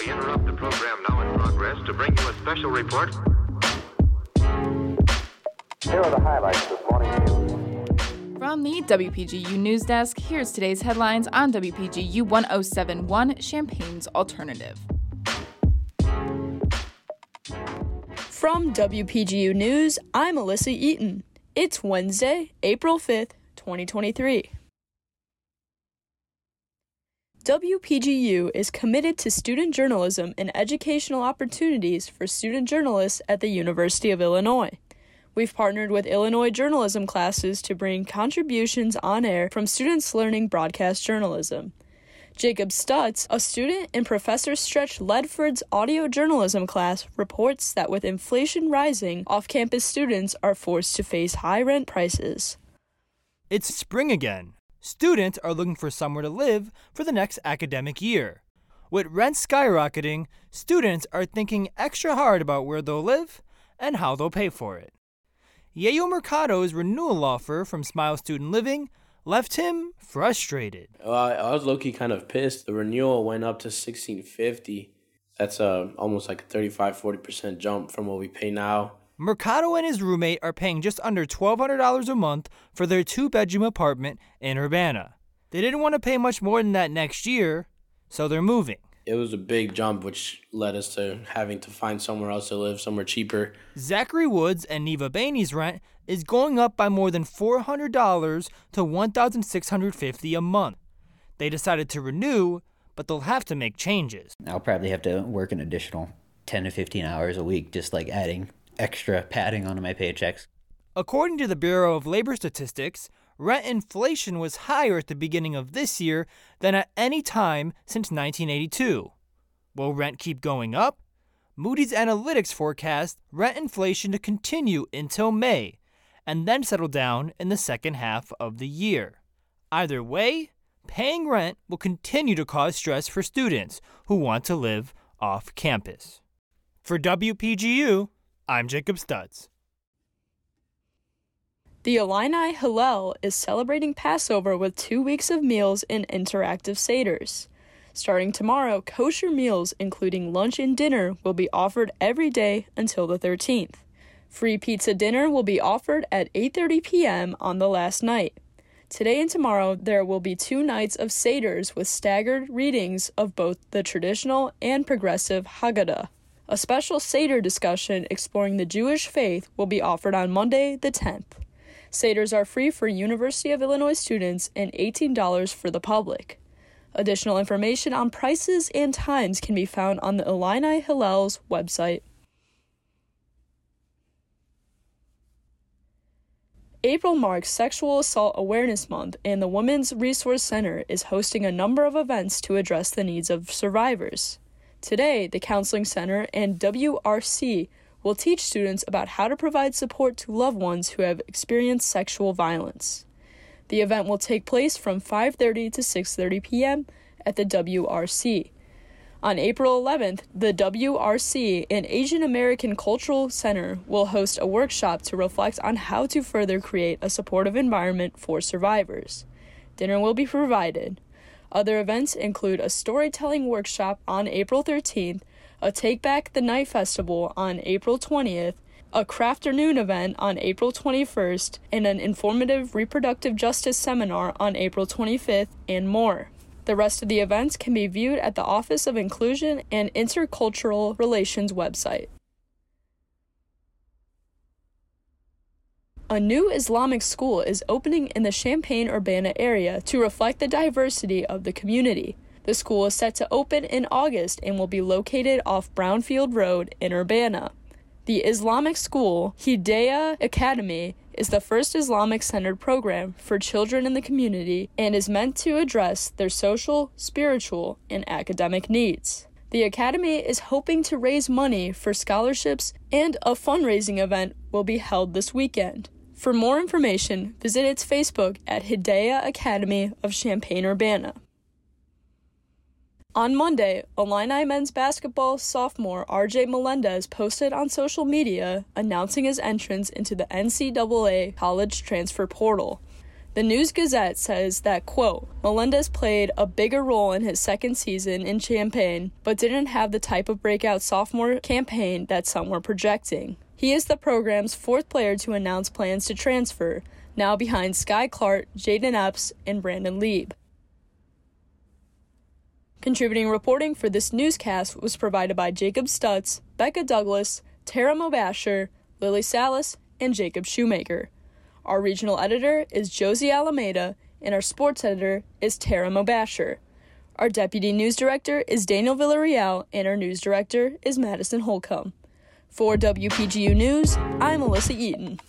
We interrupt the program now in progress to bring you a special report. Here are the highlights this morning's news. From the WPGU News Desk, here's today's headlines on WPGU 1071 Champaign's Alternative. From WPGU News, I'm Elissa Eaton. It's Wednesday, April 5th, 2023. WPGU is committed to student journalism and educational opportunities for student journalists at the University of Illinois. We've partnered with Illinois journalism classes to bring contributions on air from students learning broadcast journalism. Jakob Stutz, a student in Professor Stretch Ledford's audio journalism class, reports that with inflation rising, off campus students are forced to face high rent prices. It's spring again. Students are looking for somewhere to live for the next academic year. With rent skyrocketing, students are thinking extra hard about where they'll live and how they'll pay for it. Yayo Mercado's renewal offer from Smile Student Living left him frustrated. I was low key kind of pissed. The renewal went up to sixteen fifty. That's uh, almost like a 35 40% jump from what we pay now. Mercado and his roommate are paying just under $1,200 a month for their two bedroom apartment in Urbana. They didn't want to pay much more than that next year, so they're moving. It was a big jump, which led us to having to find somewhere else to live, somewhere cheaper. Zachary Woods and Neva Bainey's rent is going up by more than $400 to $1,650 a month. They decided to renew, but they'll have to make changes. I'll probably have to work an additional 10 to 15 hours a week, just like adding extra padding onto my paychecks. According to the Bureau of Labor Statistics, rent inflation was higher at the beginning of this year than at any time since 1982. Will rent keep going up? Moody's Analytics forecast rent inflation to continue until May and then settle down in the second half of the year. Either way, paying rent will continue to cause stress for students who want to live off campus. For WPGU, I'm Jakob Stutz. The Illini Hillel is celebrating Passover with two weeks of meals and interactive Seders. Starting tomorrow, kosher meals, including lunch and dinner, will be offered every day until the 13th. Free pizza dinner will be offered at 8:30 p.m. on the last night. Today and tomorrow, there will be two nights of Seders with staggered readings of both the traditional and progressive Haggadah. A special Seder discussion exploring the Jewish faith will be offered on Monday, the 10th. Seders are free for University of Illinois students and $18 for the public. Additional information on prices and times can be found on the Illini Hillel's website. April marks Sexual Assault Awareness Month, and the Women's Resource Center is hosting a number of events to address the needs of survivors. Today, the Counseling Center and WRC will teach students about how to provide support to loved ones who have experienced sexual violence. The event will take place from 5:30 to 6:30 p.m. at the WRC. On April 11th, the WRC and Asian American Cultural Center will host a workshop to reflect on how to further create a supportive environment for survivors. Dinner will be provided. Other events include a storytelling workshop on April 13th, a Take Back the Night Festival on April 20th, a Crafternoon event on April 21st, and an informative reproductive justice seminar on April 25th, and more. The rest of the events can be viewed at the Office of Inclusion and Intercultural Relations website. A new Islamic school is opening in the Champaign Urbana area to reflect the diversity of the community. The school is set to open in August and will be located off Brownfield Road in Urbana. The Islamic school, Hidayah Academy, is the first Islamic centered program for children in the community and is meant to address their social, spiritual, and academic needs. The Academy is hoping to raise money for scholarships, and a fundraising event will be held this weekend. For more information, visit its Facebook at Hidayah Academy of Champaign Urbana. On Monday, Illini men's basketball sophomore RJ Melendez posted on social media announcing his entrance into the NCAA college transfer portal. The News Gazette says that, quote, Melendez played a bigger role in his second season in Champaign, but didn't have the type of breakout sophomore campaign that some were projecting. He is the program's fourth player to announce plans to transfer, now behind Skyy Clark, Jayden Epps, and Brandon Lieb. Contributing reporting for this newscast was provided by Jakob Stutz, Bekah Douglas, Tara Mobasher, Lillie Salas, and Jacob Shumaker. Our regional editor is Josie Alameda, and our sports editor is Tara Mobasher. Our deputy news director is Daniel Villarreal, and our news director is Madison Holcomb. For WPGU News, I'm Elissa Eaton.